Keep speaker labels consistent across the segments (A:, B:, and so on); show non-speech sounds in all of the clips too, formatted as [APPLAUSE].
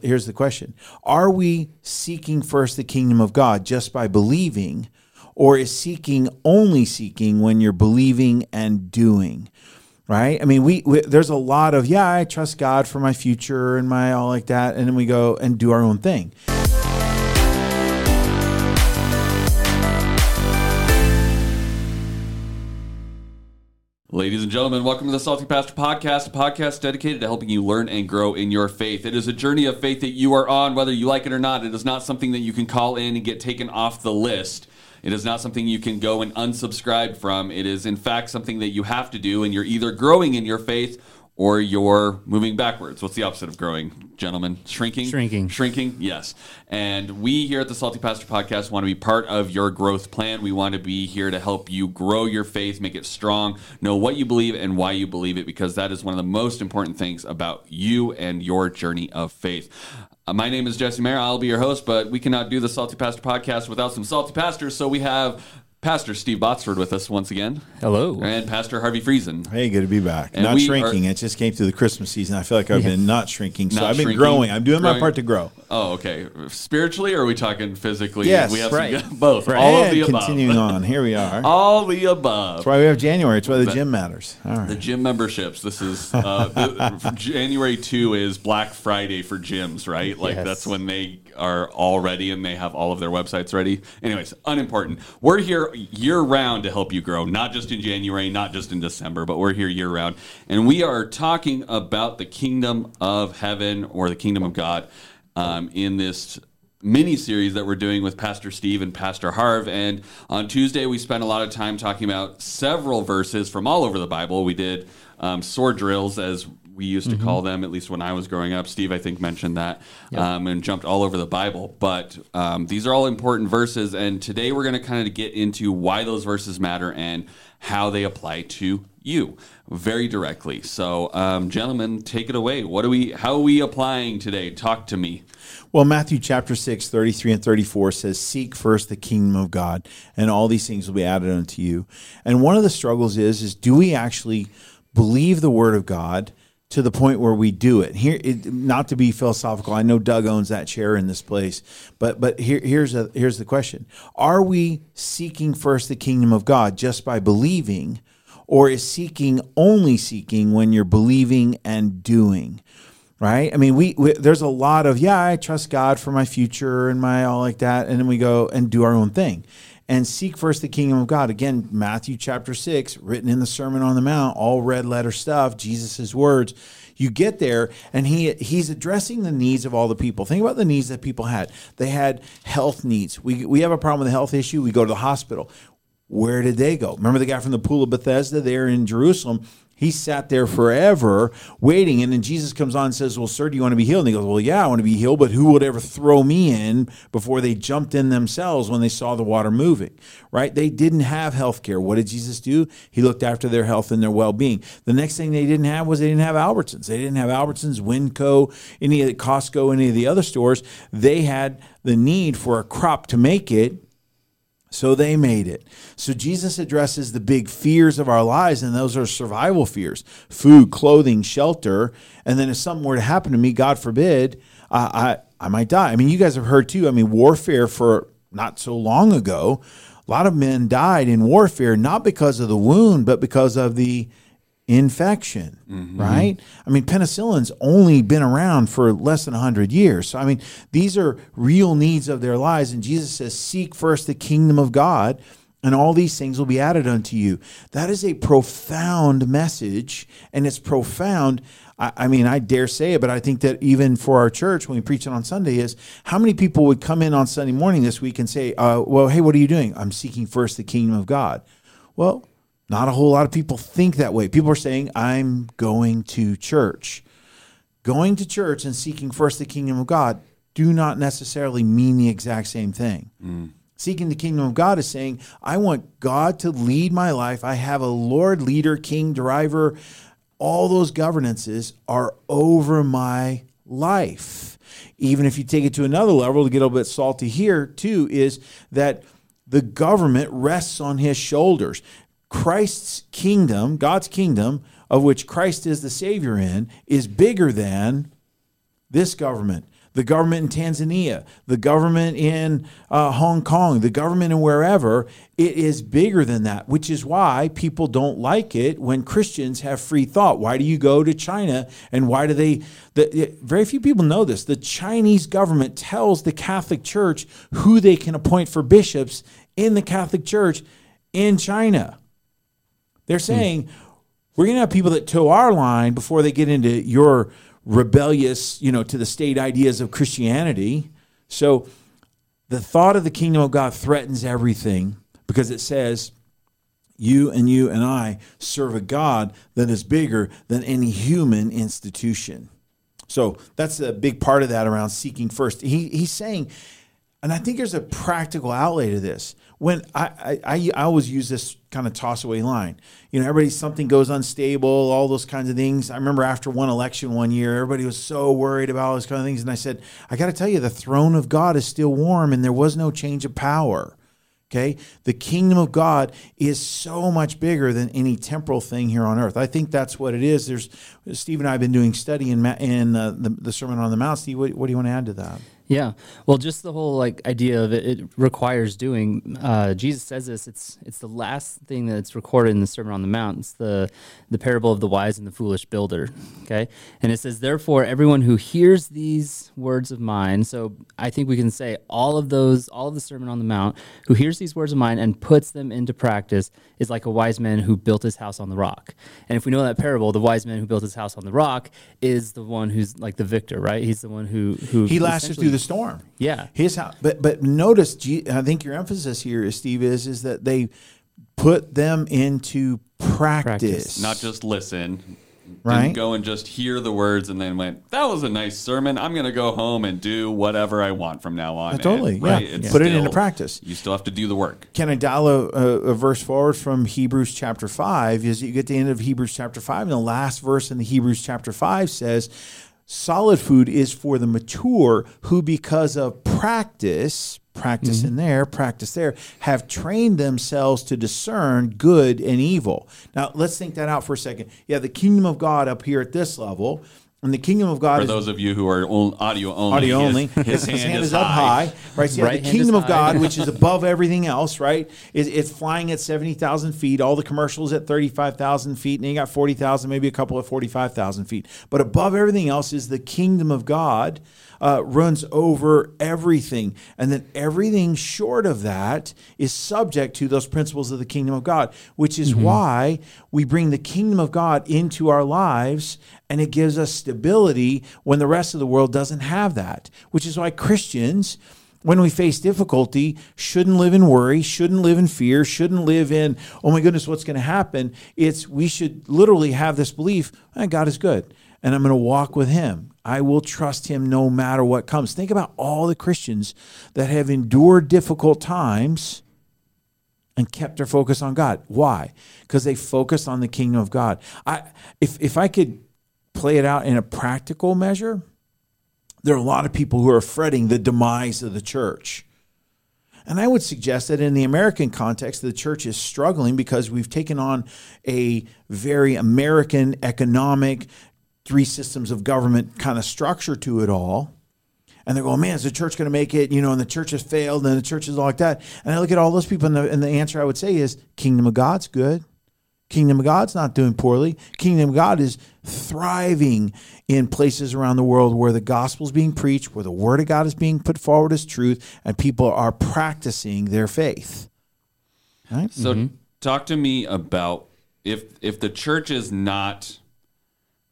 A: Here's the question Are we seeking first the kingdom of God just by believing, or is seeking only seeking when you're believing and doing? Right? I mean, we, we there's a lot of yeah, I trust God for my future and my all like that, and then we go and do our own thing.
B: Ladies and gentlemen, welcome to the Salty Pastor Podcast, a podcast dedicated to helping you learn and grow in your faith. It is a journey of faith that you are on, whether you like it or not. It is not something that you can call in and get taken off the list. It is not something you can go and unsubscribe from. It is, in fact, something that you have to do, and you're either growing in your faith or you're moving backwards. What's the opposite of growing, gentlemen? Shrinking?
C: Shrinking.
B: Shrinking, yes. And we here at the Salty Pastor Podcast want to be part of your growth plan. We want to be here to help you grow your faith, make it strong, know what you believe and why you believe it, because that is one of the most important things about you and your journey of faith. Uh, my name is Jesse Mayer. I'll be your host, but we cannot do the Salty Pastor Podcast without some salty pastors. So we have Pastor Steve Botsford with us once again.
C: Hello.
B: And Pastor Harvey Friesen.
A: Hey, good to be back.
B: And
A: not shrinking.
B: are-
A: it just came through the Christmas season. I feel like I've
C: Yeah.
A: been not shrinking. So
B: Not
A: I've been
B: shrinking,
A: growing. I'm doing my part to grow.
B: Oh, okay. Spiritually, or are we talking physically?
A: Yes,
B: we have
C: right.
B: some, [LAUGHS] both.
C: Right.
B: All of the above.
A: continuing on. Here we [LAUGHS] are.
B: All the above.
A: That's why we have January. It's why the gym matters. All
B: The gym memberships. This is uh, [LAUGHS] the, January two is Black Friday for gyms, right? Like
C: Yes.
B: that's when they are all ready and they have all of their websites ready. Anyways, unimportant. We're here year round to help you grow, not just in January, not just in December, but we're here year round, and we are talking about the kingdom of heaven or the kingdom of God um, in this mini series that we're doing with Pastor Steve and Pastor Harv. And on Tuesday, we spent a lot of time talking about several verses from all over the Bible. We did um, sword drills, as we used to call them, at least when I was growing up. Steve, I think, mentioned that um, and jumped all over the Bible. But um, these are all important verses. And today, we're going to kind of get into why those verses matter and how they apply to you very directly. So, um, gentlemen, take it away. What are we? How are we applying today? Talk to me.
A: Well, Matthew chapter 6, 33 and 34 says, Seek first the kingdom of God, and all these things will be added unto you. And one of the struggles is, is do we actually believe the word of God to the point where we do it? Here, it, not to be philosophical, I know Doug owns that chair in this place, but but here, here's a here's the question: Are we seeking first the kingdom of God just by believing, or is seeking only seeking when you're believing and doing? right? I mean, we, we there's a lot of yeah, I trust God for my future and my all like that, and then we go and do our own thing. And seek first the kingdom of God. Again, Matthew chapter six, written in the Sermon on the Mount, all red letter stuff, Jesus' words. You get there, and he he's addressing the needs of all the people. Think about the needs that people had. They had health needs. We we have a problem with a health issue. We go to the hospital. Where did they go? Remember the guy from the pool of Bethesda there in Jerusalem? He sat there forever waiting. And then Jesus comes on and says, Well, sir, do you want to be healed? And he goes, Well, yeah, I want to be healed, but who would ever throw me in before they jumped in themselves when they saw the water moving? Right? They didn't have health care. What did Jesus do? He looked after their health and their well being. The next thing they didn't have was they didn't have Albertsons. They didn't have Albertsons, Winco, any of the Costco, any of the other stores. They had the need for a crop to make it so they made it. So Jesus addresses the big fears of our lives, and those are survival fears food, clothing, shelter. And then if something were to happen to me, God forbid, uh, I, I might die. I mean, you guys have heard too. I mean, warfare for not so long ago, a lot of men died in warfare, not because of the wound, but because of the infection, right? I mean, penicillin's only been around for less than 100 years. So, I mean, these are real needs of their lives. And Jesus says, Seek first the kingdom of God, and all these things will be added unto you. That is a profound message, and it's profound. I I mean, I dare say it, but I think that even for our church, when we preach it on Sunday, is how many people would come in on Sunday morning this week and say, uh, Well, hey, what are you doing? I'm seeking first the kingdom of God. Well, not a whole lot of people think that way. People are saying, I'm going to church. Going to church and seeking first the kingdom of God do not necessarily mean the exact same thing. Mm. Seeking the kingdom of God is saying, I want God to lead my life. I have a Lord, leader, king, driver. All those governances are over my life. Even if you take it to another level to get a little bit salty here, too, is that the government rests on his shoulders. Christ's kingdom, God's kingdom, of which Christ is the Savior in, is bigger than this government. the government in Tanzania, the government in uh, Hong Kong, the government in wherever. It is bigger than that, which is why people don't like it when Christians have free thought. Why do you go to China and why do they? The, very few people know this. The Chinese government tells the Catholic Church who they can appoint for bishops in the Catholic Church in China. They're hmm. saying, we're going to have people that toe our line before they get into your rebellious, you know, to the state ideas of Christianity. So the thought of the kingdom of God threatens everything because it says, you and you and I serve a God that is bigger than any human institution. So that's a big part of that around seeking first. He, he's saying, and I think there's a practical outlay to this when I, I, I always use this kind of toss away line. You know, everybody something goes unstable, all those kinds of things. I remember after one election one year, everybody was so worried about all those kind of things, and I said, I got to tell you, the throne of God is still warm, and there was no change of power. Okay, the kingdom of God is so much bigger than any temporal thing here on earth. I think that's what it is. There's Steve and I have been doing study in in uh, the, the Sermon on the Mount. Steve, what, what do you want to add to that?
C: Yeah, well, just the whole like idea of it, it requires doing. Uh, Jesus says this. It's it's the last thing that's recorded in the Sermon on the Mount. It's the the parable of the wise and the foolish builder. Okay, and it says, therefore, everyone who hears these words of mine. So I think we can say all of those, all of the Sermon on the Mount, who hears these words of mine and puts them into practice, is like a wise man who built his house on the rock. And if we know that parable, the wise man who built his house on the rock is the one who's like the victor, right? He's the one who who
A: he lasted through the storm.
C: Yeah,
A: his house. But but notice, I think your emphasis here, Steve, is is that they put them into practice, practice.
B: not just listen.
A: Right.
B: Didn't go and just hear the words and then went, that was a nice sermon. I'm going to go home and do whatever I want from now on.
A: totally. And, right? yeah. Put still, it into practice.
B: You still have to do the work.
A: Can I dial a, a, a, verse forward from Hebrews chapter 5? Is you get to the end of Hebrews chapter 5, and the last verse in the Hebrews chapter 5 says, Solid food is for the mature who, because of practice, practice mm-hmm. in there, practice there, have trained themselves to discern good and evil. Now, let's think that out for a second. Yeah, the kingdom of God up here at this level and the kingdom of God
B: For
A: is,
B: those of you who are audio only,
A: audio only, his, his, hand, hand, is, up high, right? So right the kingdom of God, which is above everything else, right? Is it's flying at seventy thousand feet. All the commercials at thirty five thousand feet, and you got forty thousand, maybe a couple of forty five thousand feet. But above everything else is the kingdom of God, uh, runs over everything. And then everything short of that is subject to those principles of the kingdom of God, which is mm-hmm. why we bring the kingdom of God into our lives and it gives us stability when the rest of the world doesn't have that, which is why Christians when we face difficulty shouldn't live in worry, shouldn't live in fear, shouldn't live in, oh my goodness, what's going to happen? It's we should literally have this belief, eh, God is good and I'm going to walk with him. I will trust him no matter what comes. Think about all the Christians that have endured difficult times and kept their focus on God. Why? Because they focused on the kingdom of God. I if if I could play it out in a practical measure, there are a lot of people who are fretting the demise of the church. And I would suggest that in the American context, the church is struggling because we've taken on a very American economic three systems of government kind of structure to it all. And they're going, man, is the church going to make it? You know, and the church has failed, and the church is all like that. And I look at all those people, and the, and the answer I would say is, kingdom of God's good. Kingdom of God's not doing poorly. Kingdom of God is thriving in places around the world where the gospel is being preached, where the word of God is being put forward as truth, and people are practicing their faith.
B: Right? So, mm-hmm. talk to me about if if the church is not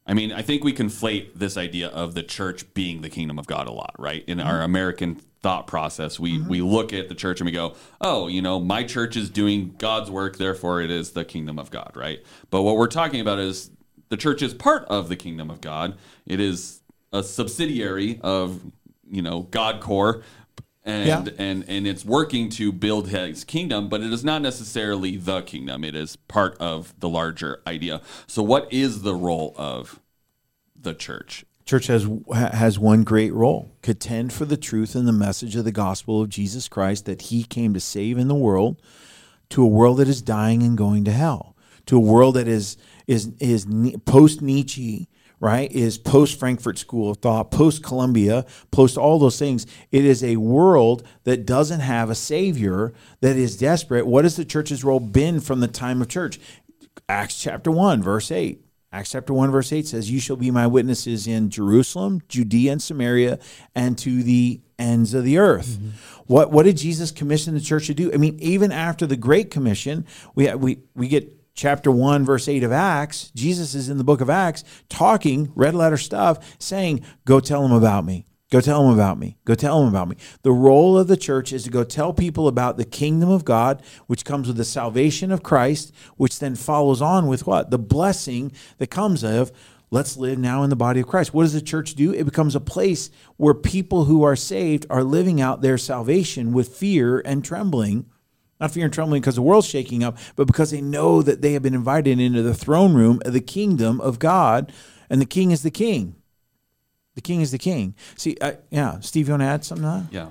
B: I mean, I think we conflate this idea of the church being the kingdom of God a lot, right? In mm-hmm. our American thought process, we mm-hmm. we look at the church and we go, "Oh, you know, my church is doing God's work, therefore it is the kingdom of God," right? But what we're talking about is the church is part of the kingdom of God. It is a subsidiary of, you know, God core and yeah. and and it's working to build his kingdom but it is not necessarily the kingdom. It is part of the larger idea. So what is the role of the church?
A: Church has has one great role. Contend for the truth and the message of the gospel of Jesus Christ that he came to save in the world to a world that is dying and going to hell to a world that is is is post Nietzsche right, is post Frankfurt School of Thought, post Columbia, post all those things. It is a world that doesn't have a savior that is desperate. What has the church's role been from the time of church? Acts chapter 1, verse 8. Acts chapter 1, verse 8 says, You shall be my witnesses in Jerusalem, Judea, and Samaria, and to the ends of the earth. Mm-hmm. What, what did Jesus commission the church to do? I mean, even after the Great Commission, we, we, we get chapter 1, verse 8 of Acts. Jesus is in the book of Acts talking, red letter stuff, saying, Go tell them about me. Go tell them about me. Go tell them about me. The role of the church is to go tell people about the kingdom of God, which comes with the salvation of Christ, which then follows on with what? The blessing that comes of let's live now in the body of Christ. What does the church do? It becomes a place where people who are saved are living out their salvation with fear and trembling. Not fear and trembling because the world's shaking up, but because they know that they have been invited into the throne room of the kingdom of God, and the king is the king. The king is the king. See, uh, yeah, Steve, you want to add something to that?
B: Yeah.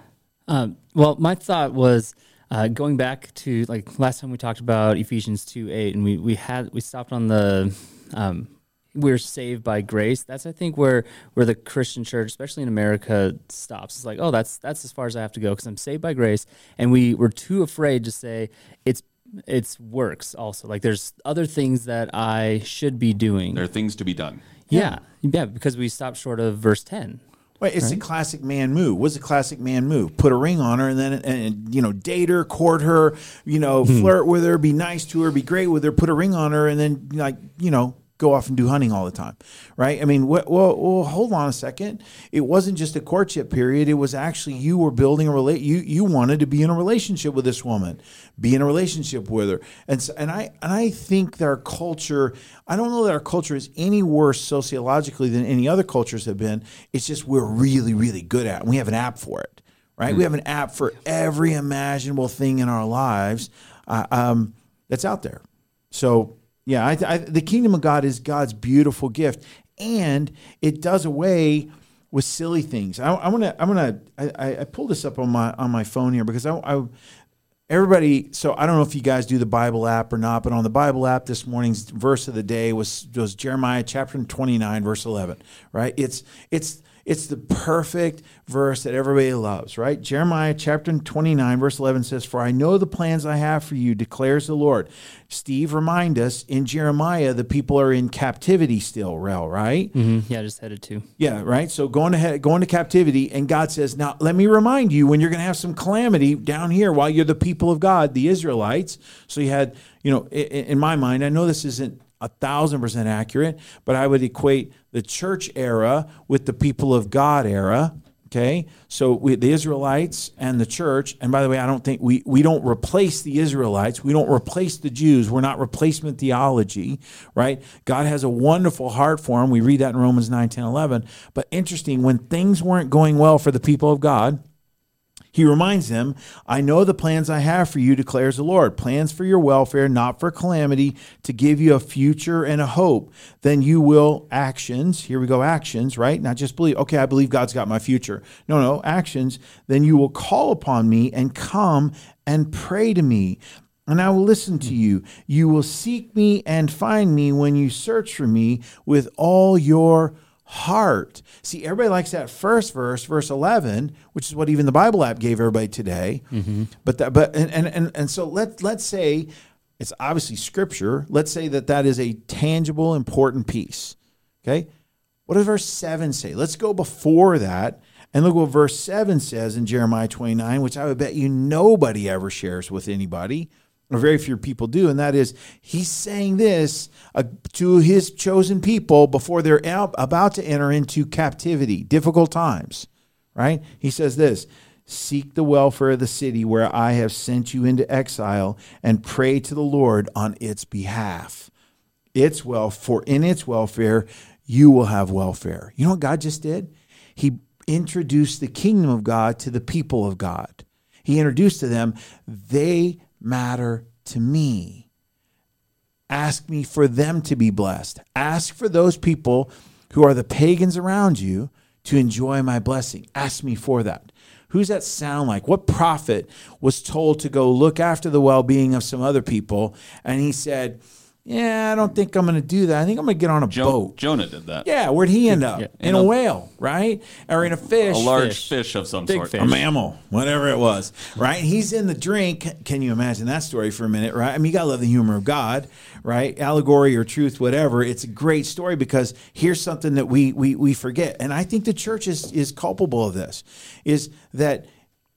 C: Um, well, my thought was uh, going back to like last time we talked about Ephesians two eight, and we we had we stopped on the um, we're saved by grace. That's I think where where the Christian church, especially in America, stops. It's like, oh, that's that's as far as I have to go because I'm saved by grace, and we were too afraid to say it's it's works also. Like there's other things that I should be doing.
B: There are things to be done.
C: Yeah, yeah, because we stopped short of verse ten.
A: Well, it's right? a classic man move. What's a classic man move? Put a ring on her and then, and, you know, date her, court her, you know, hmm. flirt with her, be nice to her, be great with her, put a ring on her, and then, like, you know, go off and do hunting all the time, right? I mean, well, well, hold on a second. It wasn't just a courtship period. It was actually you were building a relate. You you wanted to be in a relationship with this woman, be in a relationship with her, and so, and I and I think that our culture. I don't know that our culture is any worse sociologically than any other cultures have been. It's just we're really really good at. it. We have an app for it, right? Mm-hmm. We have an app for every imaginable thing in our lives uh, um, that's out there. So yeah, I, I, the kingdom of God is God's beautiful gift, and it does away with silly things. I, am gonna, I'm gonna, I, I pulled this up on my on my phone here because I, I, everybody. So I don't know if you guys do the Bible app or not, but on the Bible app this morning's verse of the day was was Jeremiah chapter 29, verse 11. Right? It's it's it's the perfect verse that everybody loves, right? Jeremiah chapter 29, verse 11 says, For I know the plans I have for you, declares the Lord. Steve, remind us in Jeremiah, the people are in captivity still, Rel, right?
C: Mm-hmm. Yeah, just headed to.
A: Yeah, right. So going to going to captivity, and God says, Now let me remind you when you're going to have some calamity down here while you're the people of God, the Israelites. So you had, you know, in, in my mind, I know this isn't a thousand percent accurate, but I would equate the church era with the people of God era. Okay, so we, the Israelites and the church, and by the way, I don't think we, we don't replace the Israelites. We don't replace the Jews. We're not replacement theology, right? God has a wonderful heart for them. We read that in Romans 9, 10, 11. But interesting, when things weren't going well for the people of God, he reminds them, I know the plans I have for you, declares the Lord plans for your welfare, not for calamity, to give you a future and a hope. Then you will actions. Here we go, actions, right? Not just believe, okay, I believe God's got my future. No, no, actions. Then you will call upon me and come and pray to me and I will listen to you. You will seek me and find me when you search for me with all your heart. See, everybody likes that first verse, verse 11, which is what even the Bible app gave everybody today. Mm-hmm. But that, but and, and and and so let let's say it's obviously scripture. Let's say that that is a tangible, important piece. Okay, what does verse seven say? Let's go before that and look what verse seven says in Jeremiah 29, which I would bet you nobody ever shares with anybody or very few people do, and that is he's saying this uh, to his chosen people before they're out, about to enter into captivity, difficult times, right? He says this Seek the welfare of the city where I have sent you into exile and pray to the Lord on its behalf. Its well, for in its welfare, you will have welfare. You know what God just did? He introduced the kingdom of God to the people of God. He introduced to them, they matter to me. Ask me for them to be blessed. Ask for those people who are the pagans around you to enjoy my blessing. Ask me for that. Who's that sound like? What prophet was told to go look after the well being of some other people? And he said, yeah, I don't think I'm going to do that. I think I'm going to get on a
B: Jo-
A: boat.
B: Jonah did that.
A: Yeah, where'd he end up?
C: Yeah.
A: In
B: In
A: a,
B: a-
A: whale, right? Or in a fish?
B: A large
C: Fish.
B: fish, of some
C: Big
B: sort.
C: fish.
A: a mammal, whatever it was, right? He's in the drink. Can you imagine that story for a minute, right? I mean, you gotta love the humor of God, right? Allegory or truth, whatever. It's a great story because here's something that we we we forget, and I think the church is is culpable of this, is that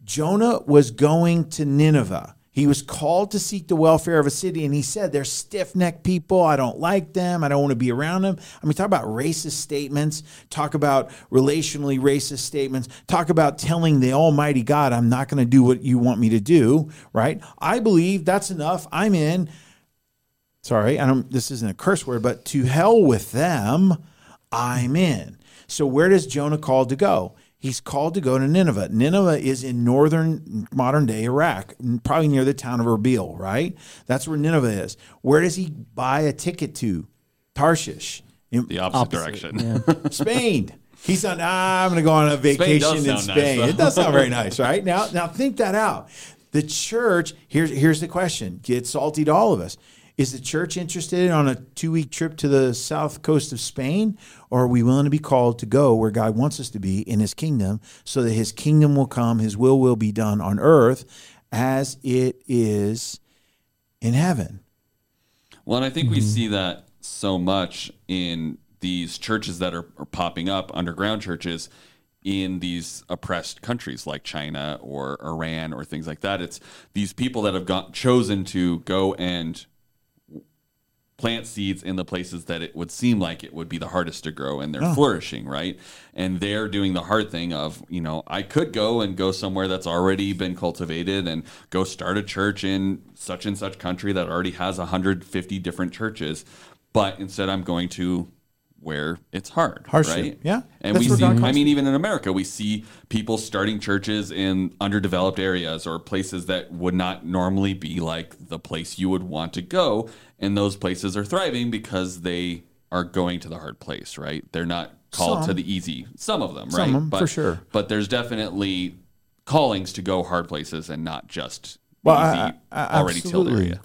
A: Jonah was going to Nineveh. He was called to seek the welfare of a city, and he said, They're stiff necked people. I don't like them. I don't want to be around them. I mean, talk about racist statements, talk about relationally racist statements, talk about telling the Almighty God, I'm not going to do what you want me to do, right? I believe that's enough. I'm in. Sorry, I don't, this isn't a curse word, but to hell with them, I'm in. So, where does Jonah called to go? He's called to go to Nineveh. Nineveh is in northern modern day Iraq, probably near the town of Erbil, right? That's where Nineveh is. Where does he buy a ticket to? Tarshish, in
B: The opposite, direction.
C: Yeah. [LAUGHS]
A: Spain. He's on. Ah, I'm going to go on a
B: does
A: vacation in
B: sound nice,
A: Spain. it does sound very [LAUGHS] nice, right? Now, now think that out. The church. Here's here's the question. Get salty to all of us. Is the church interested on a two week trip to the south coast of Spain, or are we willing to be called to go where God wants us to be in His kingdom, so that His kingdom will come, His will will be done on earth, as it is in heaven.
B: Well, and I think
A: Mm-hmm.
B: we see that so much in these churches that are, are popping up, underground churches in these oppressed countries like China or Iran or things like that. It's these people that have got chosen to go and plant seeds in the places that it would seem like it would be the hardest to grow and they're flourishing, right? And they're doing the hard thing of, you know, I could go and go somewhere that's already been cultivated and go start a church in such and such country that already has 150 different churches, but instead I'm going to where it's hard,
A: Hardship,
B: right?
A: yeah.
B: And
A: That's
B: we see, I mean, even in America, we see people starting churches in underdeveloped areas or places that would not normally be like the place you would want to go. And those places are thriving because they are going to the hard place, right? They're not called to the easy. Some of them,
A: Some
B: right?
A: of 'em,
B: but,
A: for sure.
B: But there's definitely callings to go hard places and not just
A: Well,
B: easy,
A: I- I-
B: already tilled
A: absolutely.
B: area.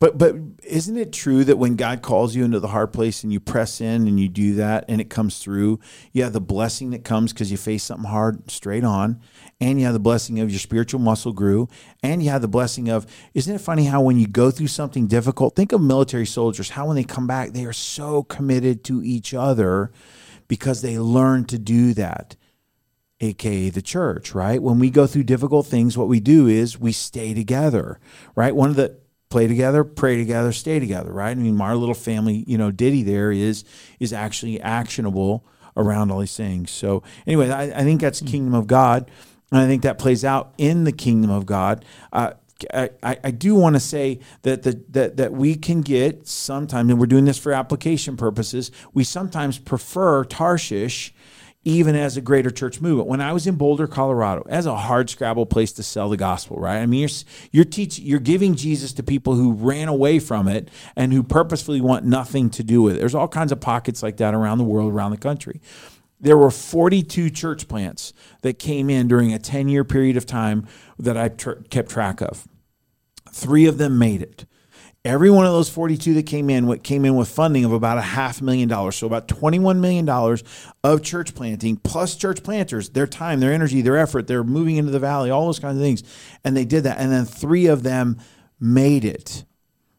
A: But but isn't it true that when God calls you into the hard place and you press in and you do that and it comes through, you have the blessing that comes because you face something hard straight on, and you have the blessing of your spiritual muscle grew, and you have the blessing of isn't it funny how when you go through something difficult, think of military soldiers, how when they come back they are so committed to each other because they learn to do that aka the church, right? When we go through difficult things, what we do is we stay together, right? One of the play together, pray together, stay together, right? I mean, our little family, you know, ditty there is is actually actionable around all these things. So anyway, I, I think that's kingdom of God, and I think that plays out in the kingdom of God. Uh, I, I I do want to say that the that that we can get sometimes, and we're doing this for application purposes. We sometimes prefer Tarshish even as a greater church movement. When I was in Boulder, Colorado, as a hard scrabble place to sell the gospel, right? I mean, you're you're teaching, you're giving Jesus to people who ran away from it and who purposefully want nothing to do with it. There's all kinds of pockets like that around the world, around the country. There were 42 church plants that came in during a 10 year period of time that I tr- kept track of. Three of them made it. Every one of those 42 that came in, what came in with funding of about a half million dollars. So about 21 million dollars of church planting plus church planters, their time, their energy, their effort, they're moving into the valley, all those kinds of things. And they did that. And then three of them made it.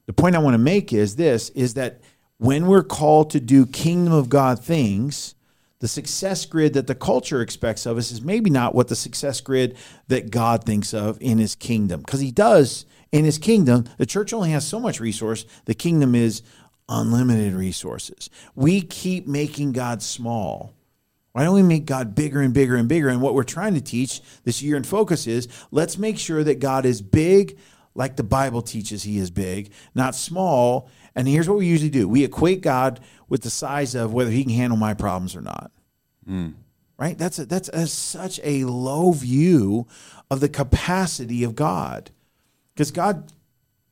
A: The point I want to make is this is that when we're called to do kingdom of God things, the success grid that the culture expects of us is maybe not what the success grid that God thinks of in his kingdom. Because he does in his kingdom, the church only has so much resource. The kingdom is unlimited resources. We keep making God small. Why don't we make God bigger and bigger and bigger? And what we're trying to teach this year in focus is let's make sure that God is big like the Bible teaches he is big, not small. And here's what we usually do we equate God with the size of whether he can handle my problems or not. Hmm. Right? That's a, that's a, such a low view of the capacity of God. Because God,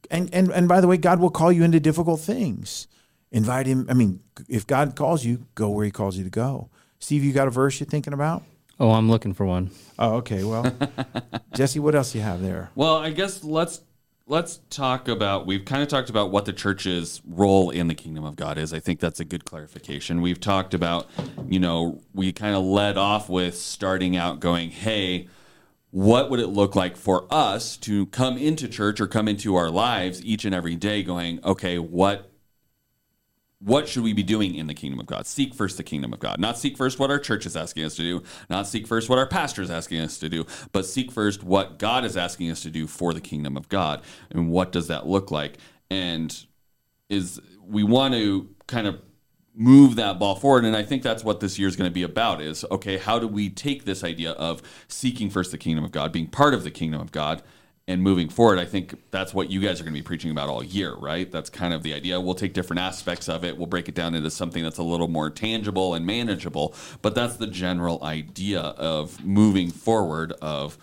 A: and, and, and by the way, God will call you into difficult things. Invite him. I mean, if God calls you, go where he calls you to go. Steve, you got a verse you're thinking about?
C: Oh, I'm looking for one.
A: Oh, okay. Well, [LAUGHS] Jesse, what else do you have there?
B: Well, I guess let's let's talk about we've kind of talked about what the church's role in the kingdom of God is. I think that's a good clarification. We've talked about, you know, we kind of led off with starting out going, "Hey, what would it look like for us to come into church or come into our lives each and every day going, okay, what what should we be doing in the kingdom of God? Seek first the kingdom of God. Not seek first what our church is asking us to do, not seek first what our pastor is asking us to do, but seek first what God is asking us to do for the kingdom of God. And what does that look like? And is we want to kind of move that ball forward. And i think that's what this year is going to be about is okay how do we take this idea of seeking first the kingdom of god being part of the kingdom of god and moving forward? I think that's what you guys are going to be preaching about all year right? That's kind of the idea. We'll take different aspects of it. We'll break it down into something that's a little more tangible and manageable. But that's the general idea of moving forward of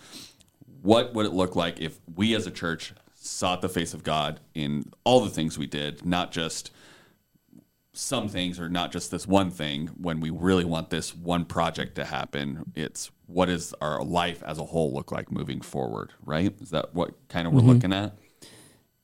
B: what would it look like if we as a church sought the face of god in all the things we did not just some things are not just this one thing. When we really want this one project to happen it's what does our life as a whole look like moving forward right? Is that what kind of we're mm-hmm. looking at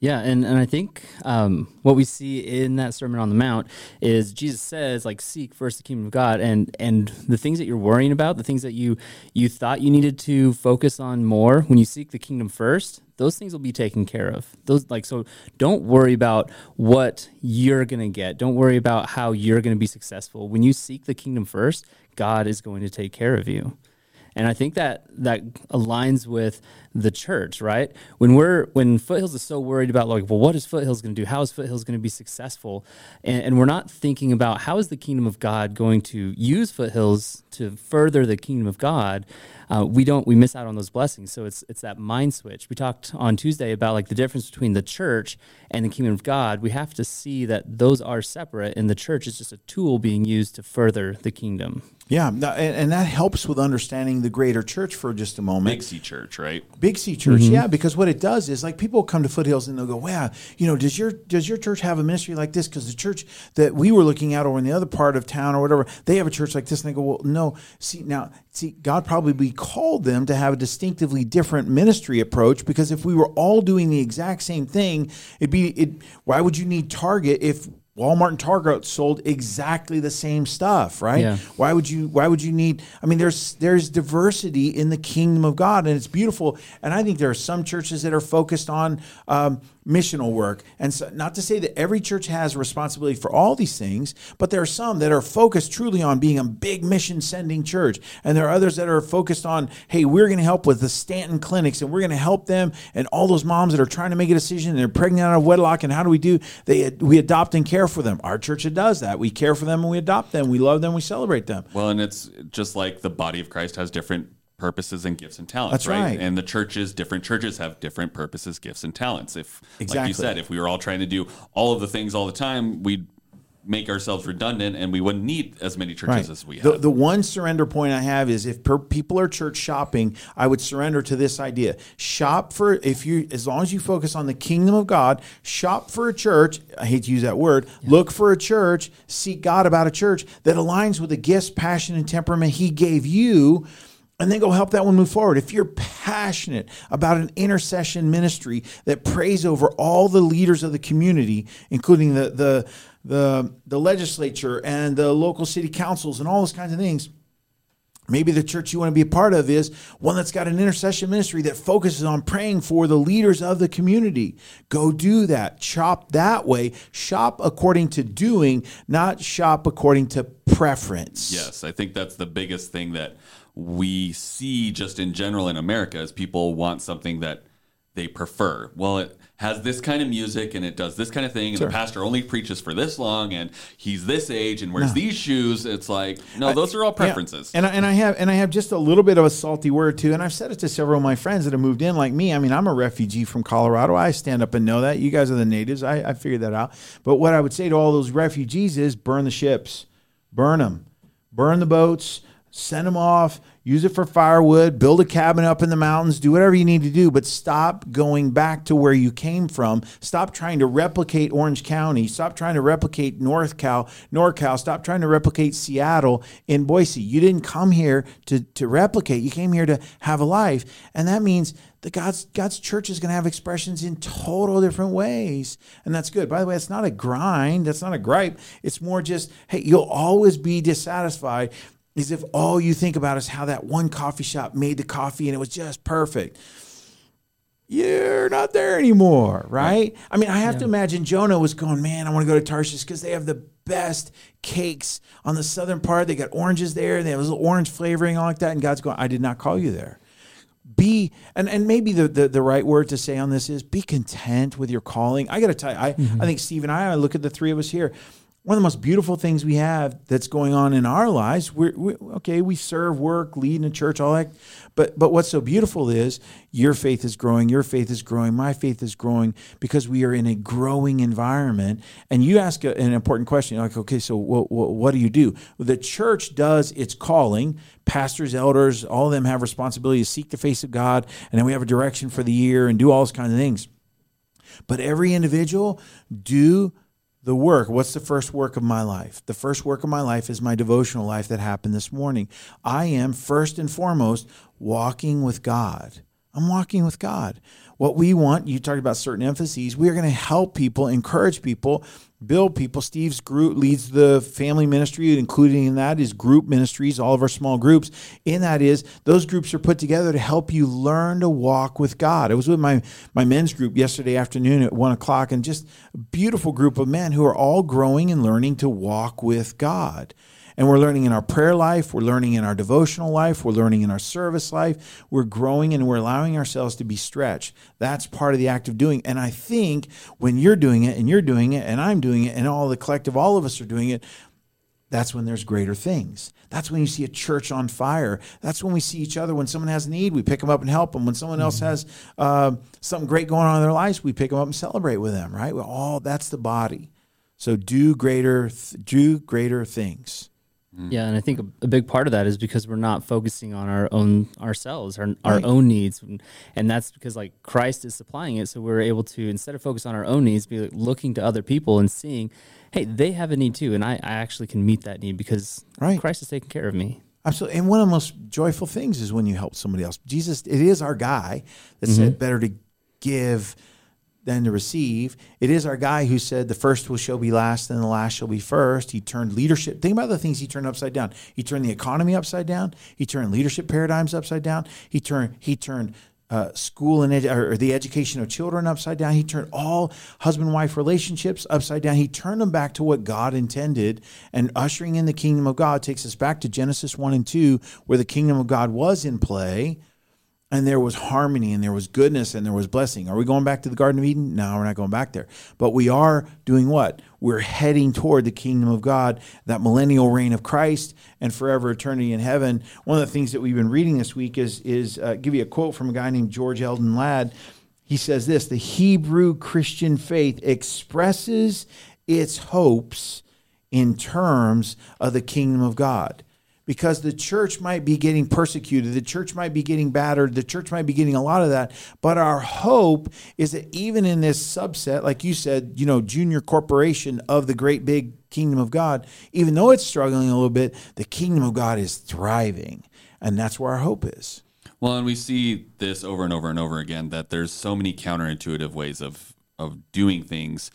C: Yeah, and, and I think um, what we see in that Sermon on the Mount is Jesus says, like, seek first the kingdom of God, and and the things that you're worrying about, the things that you you thought you needed to focus on more, when you seek the kingdom first, those things will be taken care of. Those like so, don't worry about what you're gonna get. Don't worry about how you're gonna be successful. When you seek the kingdom first, God is going to take care of you. And I think that that aligns with the church, right? When we're when Foothills is so worried about like, well, what is Foothills going to do? How is Foothills going to be successful? And, and we're not thinking about how is the kingdom of God going to use Foothills to further the kingdom of God. Uh, we don't we miss out on those blessings. So it's it's that mind switch. We talked on Tuesday about like the difference between the church and the kingdom of God. We have to see that those are separate, and the church is just a tool being used to further the kingdom.
A: Yeah, and, and that helps with understanding the greater church for just a moment.
B: big c church right
A: Big C Church, yeah, because what it does is like people come to Foothills and they'll go, "Wow, you know, does your does your church have a ministry like this?" Because the church that we were looking at over in the other part of town or whatever, they have a church like this, and they go, "Well, no, see now, see, God probably called them to have a distinctively different ministry approach because if we were all doing the exact same thing, it'd be it. Why would you need Target if Walmart and Target sold exactly the same stuff, right?
C: Yeah.
A: Why would you why would you need I mean there's there's diversity in the kingdom of God and it's beautiful and I think there are some churches that are focused on um, missional work. And so, not to say that every church has responsibility for all these things but there are some that are focused truly on being a big mission sending church. And there are others that are focused on hey we're going to help with the Stanton clinics and we're going to help them and all those moms that are trying to make a decision and they're pregnant out of wedlock and how do we do they we adopt and care for them. Our church does that. We care for them and we adopt them. We love them. We celebrate them.
B: Well, and it's just like the body of Christ has different purposes and gifts and talents,
A: That's right.
B: And the churches, different churches have different purposes, gifts, and talents. If, like
A: Exactly.
B: you said, if we were all trying to do all of the things all the time, we'd make ourselves redundant and we wouldn't need as many churches as we
A: The,
B: have.
A: the one surrender point I have is if per, people are church shopping, I would surrender to this idea. Shop for if you as long as you focus on the kingdom of God, shop for a church. I hate to use that word. Look for a church, seek God about a church that aligns with the gifts, passion, and temperament He gave you. And then go help that one move forward. If you're passionate about an intercession ministry that prays over all the leaders of the community, including the the the, the legislature and the local city councils and all those kinds of things, Maybe the church you want to be a part of is one that's got an intercession ministry that focuses on praying for the leaders of the community. Go do that. Shop that way. Shop according to doing, not shop according to preference.
B: Yes, I think that's the biggest thing that we see just in general in America is people want something that they prefer. Well, it has this kind of music and it does this kind of thing, and
A: Sure.
B: the pastor only preaches for this long, and he's this age and wears these shoes. It's like no, those are all
A: Yeah.
B: preferences.
A: And I, and I have and I have just a little bit of a salty word too. And I've said it to several of my friends that have moved in like me. I mean, I'm a refugee from Colorado. I stand up and know that. You guys are the natives. I, I figured that out. But what I would say to all those refugees is burn the ships, burn them, burn the boats, send them off. Use it for firewood, build a cabin up in the mountains, do whatever you need to do, but stop going back to where you came from. Stop trying to replicate Orange County. Stop trying to replicate North Cal, NorCal. Stop trying to replicate Seattle in Boise. You didn't come here to, to replicate. You came here to have a life. And that means that God's God's church is going to have expressions in total different ways, and that's good. By the way, it's not a grind. That's not a gripe. It's more just, hey, you'll always be dissatisfied is if all you think about is how that one coffee shop made the coffee and it was just perfect. You're not there anymore, right? I mean, I have yeah. to imagine Jonah was going, man, I want to go to Tarshish because they have the best cakes on the southern part. They got oranges there, they have a little orange flavoring, all like that. And God's going, I did not call you there. Be and and maybe the, the, the right word to say on this is be content with your calling. I got to tell you, I, mm-hmm. I think Steve and I, I look at the three of us here one of the most beautiful things we have that's going on in our lives. We're, we, okay, we serve, work, lead in a church, all that. But but what's so beautiful is your faith is growing, your faith is growing, my faith is growing because we are in a growing environment. And you ask a, an important question, like, okay, so what, what, do you do? The church does its calling. Pastors, elders, all of them have responsibility to seek the face of God, and then we have a direction for the year and do all those kinds of things. But every individual do the work. What's the first work of my life? The first work of my life is my devotional life that happened this morning. I am first and foremost walking with God. I'm walking with God. What we want, you talked about certain emphases, we are going to help people, encourage people build people. Steve's group leads the family ministry, including in that is group ministries, all of our small groups. In that is those groups are put together to help you learn to walk with God. I was with my my men's group yesterday afternoon at one o'clock, and just a beautiful group of men who are all growing and learning to walk with God. And we're learning in our prayer life, we're learning in our devotional life, we're learning in our service life. We're growing and we're allowing ourselves to be stretched. That's part of the act of doing. And I think when you're doing it and you're doing it and I'm doing it and all the collective, all of us are doing it, that's when there's greater things. That's when you see a church on fire. That's when we see each other. When someone has need, we pick them up and help them. When someone else mm-hmm. has uh, something great going on in their lives, we pick them up and celebrate with them. Right? All that's the body. So do greater, do greater things.
C: Yeah, and I think a, big part of that is because we're not focusing on our own ourselves, our, our right. own needs, and that's because like Christ is supplying it. So we're able to instead of focus on our own needs, be like looking to other people and seeing, hey, they have a need too, and I, I actually can meet that need because right. Christ is taking care of me.
A: Absolutely, and one of the most joyful things is when you help somebody else. Jesus, it is our guy that mm-hmm. said, "Better to give." Than to receive. It is our guy who said the first will shall be last and the last shall be first. He turned leadership. Think about the things he turned upside down. He turned the economy upside down. He turned leadership paradigms upside down. He turned he turned uh, school and or the education of children upside down. He turned all husband wife relationships upside down. He turned them back to what God intended. And ushering in the kingdom of God takes us back to Genesis 1 and 2, where the kingdom of God was in play and there was harmony and there was goodness and there was blessing. Are we going back to the Garden of Eden? No, we're not going back there. But we are doing what? We're heading toward the kingdom of God, that millennial reign of Christ and forever eternity in heaven. One of the things that we've been reading this week is, is uh, give you a quote from a guy named George Eldon Ladd. He says this The Hebrew Christian faith expresses its hopes in terms of the kingdom of God because the church might be getting persecuted, the church might be getting battered, the church might be getting a lot of that. But our hope is that even in this subset, like you said, you know, junior corporation of the great big kingdom of God, even though it's struggling a little bit, the kingdom of God is thriving. And that's where our hope is.
B: Well, and we see this over and over and over again that there's so many counterintuitive ways of of doing things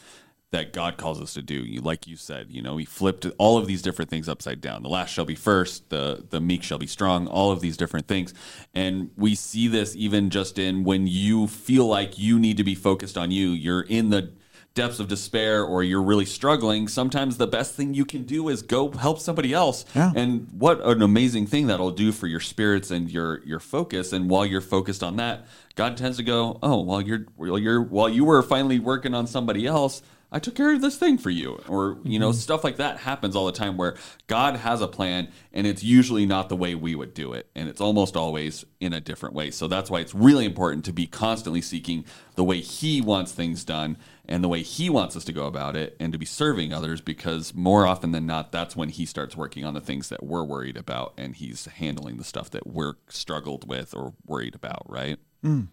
B: that God calls us to do. You, like you said, you know, He flipped all of these different things upside down. The last shall be first. The the meek shall be strong. All of these different things, and we see this even just in when you feel like you need to be focused on you. You're in the depths of despair or you're really struggling, sometimes the best thing you can do is go help somebody else. Yeah. And what an amazing thing that'll do for your spirits and your your focus. And while you're focused on that, God tends to go, "Oh, while you're while you're while you were finally working on somebody else, I took care of this thing for you. Or, you know, mm-hmm. stuff like that happens all the time where God has a plan and it's usually not the way we would do it. And it's almost always in a different way. So that's why it's really important to be constantly seeking the way He wants things done and the way He wants us to go about it and to be serving others because more often than not, that's when He starts working on the things that we're worried about and He's handling the stuff that we're struggled with or worried about, right?
A: But,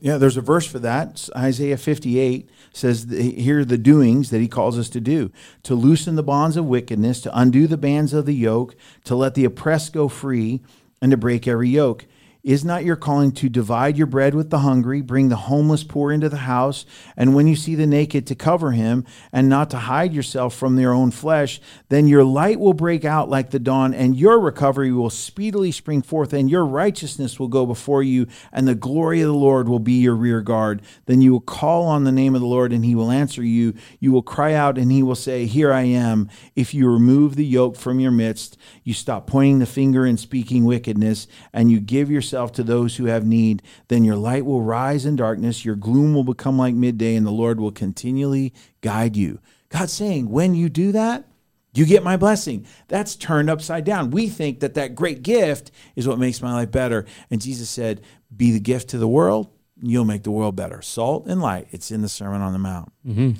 A: yeah, there's a verse for that. Isaiah 58 says, Here are the doings that he calls us to do to loosen the bonds of wickedness, to undo the bands of the yoke, to let the oppressed go free, and to break every yoke. Is not your calling to divide your bread with the hungry, bring the homeless poor into the house, and when you see the naked, to cover him, and not to hide yourself from their own flesh? Then your light will break out like the dawn, and your recovery will speedily spring forth, and your righteousness will go before you, and the glory of the Lord will be your rear guard. Then you will call on the name of the Lord, and he will answer you. You will cry out, and he will say, Here I am. If you remove the yoke from your midst, you stop pointing the finger and speaking wickedness, and you give yourself to those who have need, then your light will rise in darkness, your gloom will become like midday, and the Lord will continually guide you. God's saying, when you do that, you get my blessing. That's turned upside down. We think that that great gift is what makes my life better. And Jesus said, Be the gift to the world, you'll make the world better. Salt and light. It's in the Sermon on the Mount. Mm-hmm.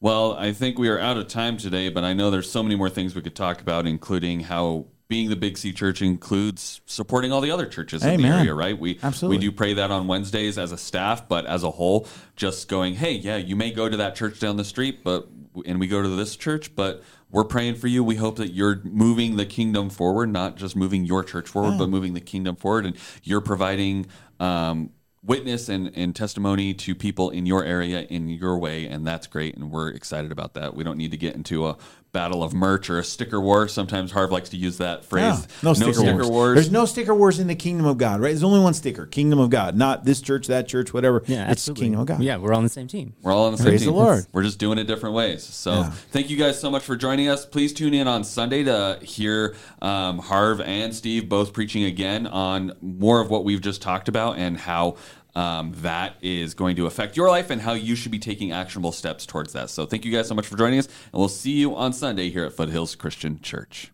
B: Well, I think we are out of time today, but I know there's so many more things we could talk about, including how being the Big C Church includes supporting all the other churches in the area, right? We
A: Absolutely.
B: we do pray that on Wednesdays as a staff, but as a whole, just going, hey, yeah, you may go to that church down the street, but and we go to this church, but we're praying for you. We hope that you're moving the kingdom forward, not just moving your church forward, but moving the kingdom forward, and you're providing. Um, witness and, and testimony to people in your area in your way and that's great and we're excited about that we don't need to get into a battle of merch or a sticker war sometimes harv likes to use that phrase
A: Yeah, no sticker, wars. There's no sticker wars in the kingdom of God, right? There's only one sticker, kingdom of God, not this church, that church, whatever.
C: Yeah,
A: it's
C: absolutely.
A: kingdom of God.
C: Yeah, we're all on the same team.
B: we're all on the same
A: Praise
B: team.
A: the Lord.
B: We're just doing it different ways. So
A: Yeah.
B: thank you guys so much for joining us. Please tune in on Sunday to hear um, Harv and Steve both preaching again on more of what we've just talked about and how um, that is going to affect your life and how you should be taking actionable steps towards that. So thank you guys so much for joining us, and we'll see you on Sunday here at Foothills Christian Church.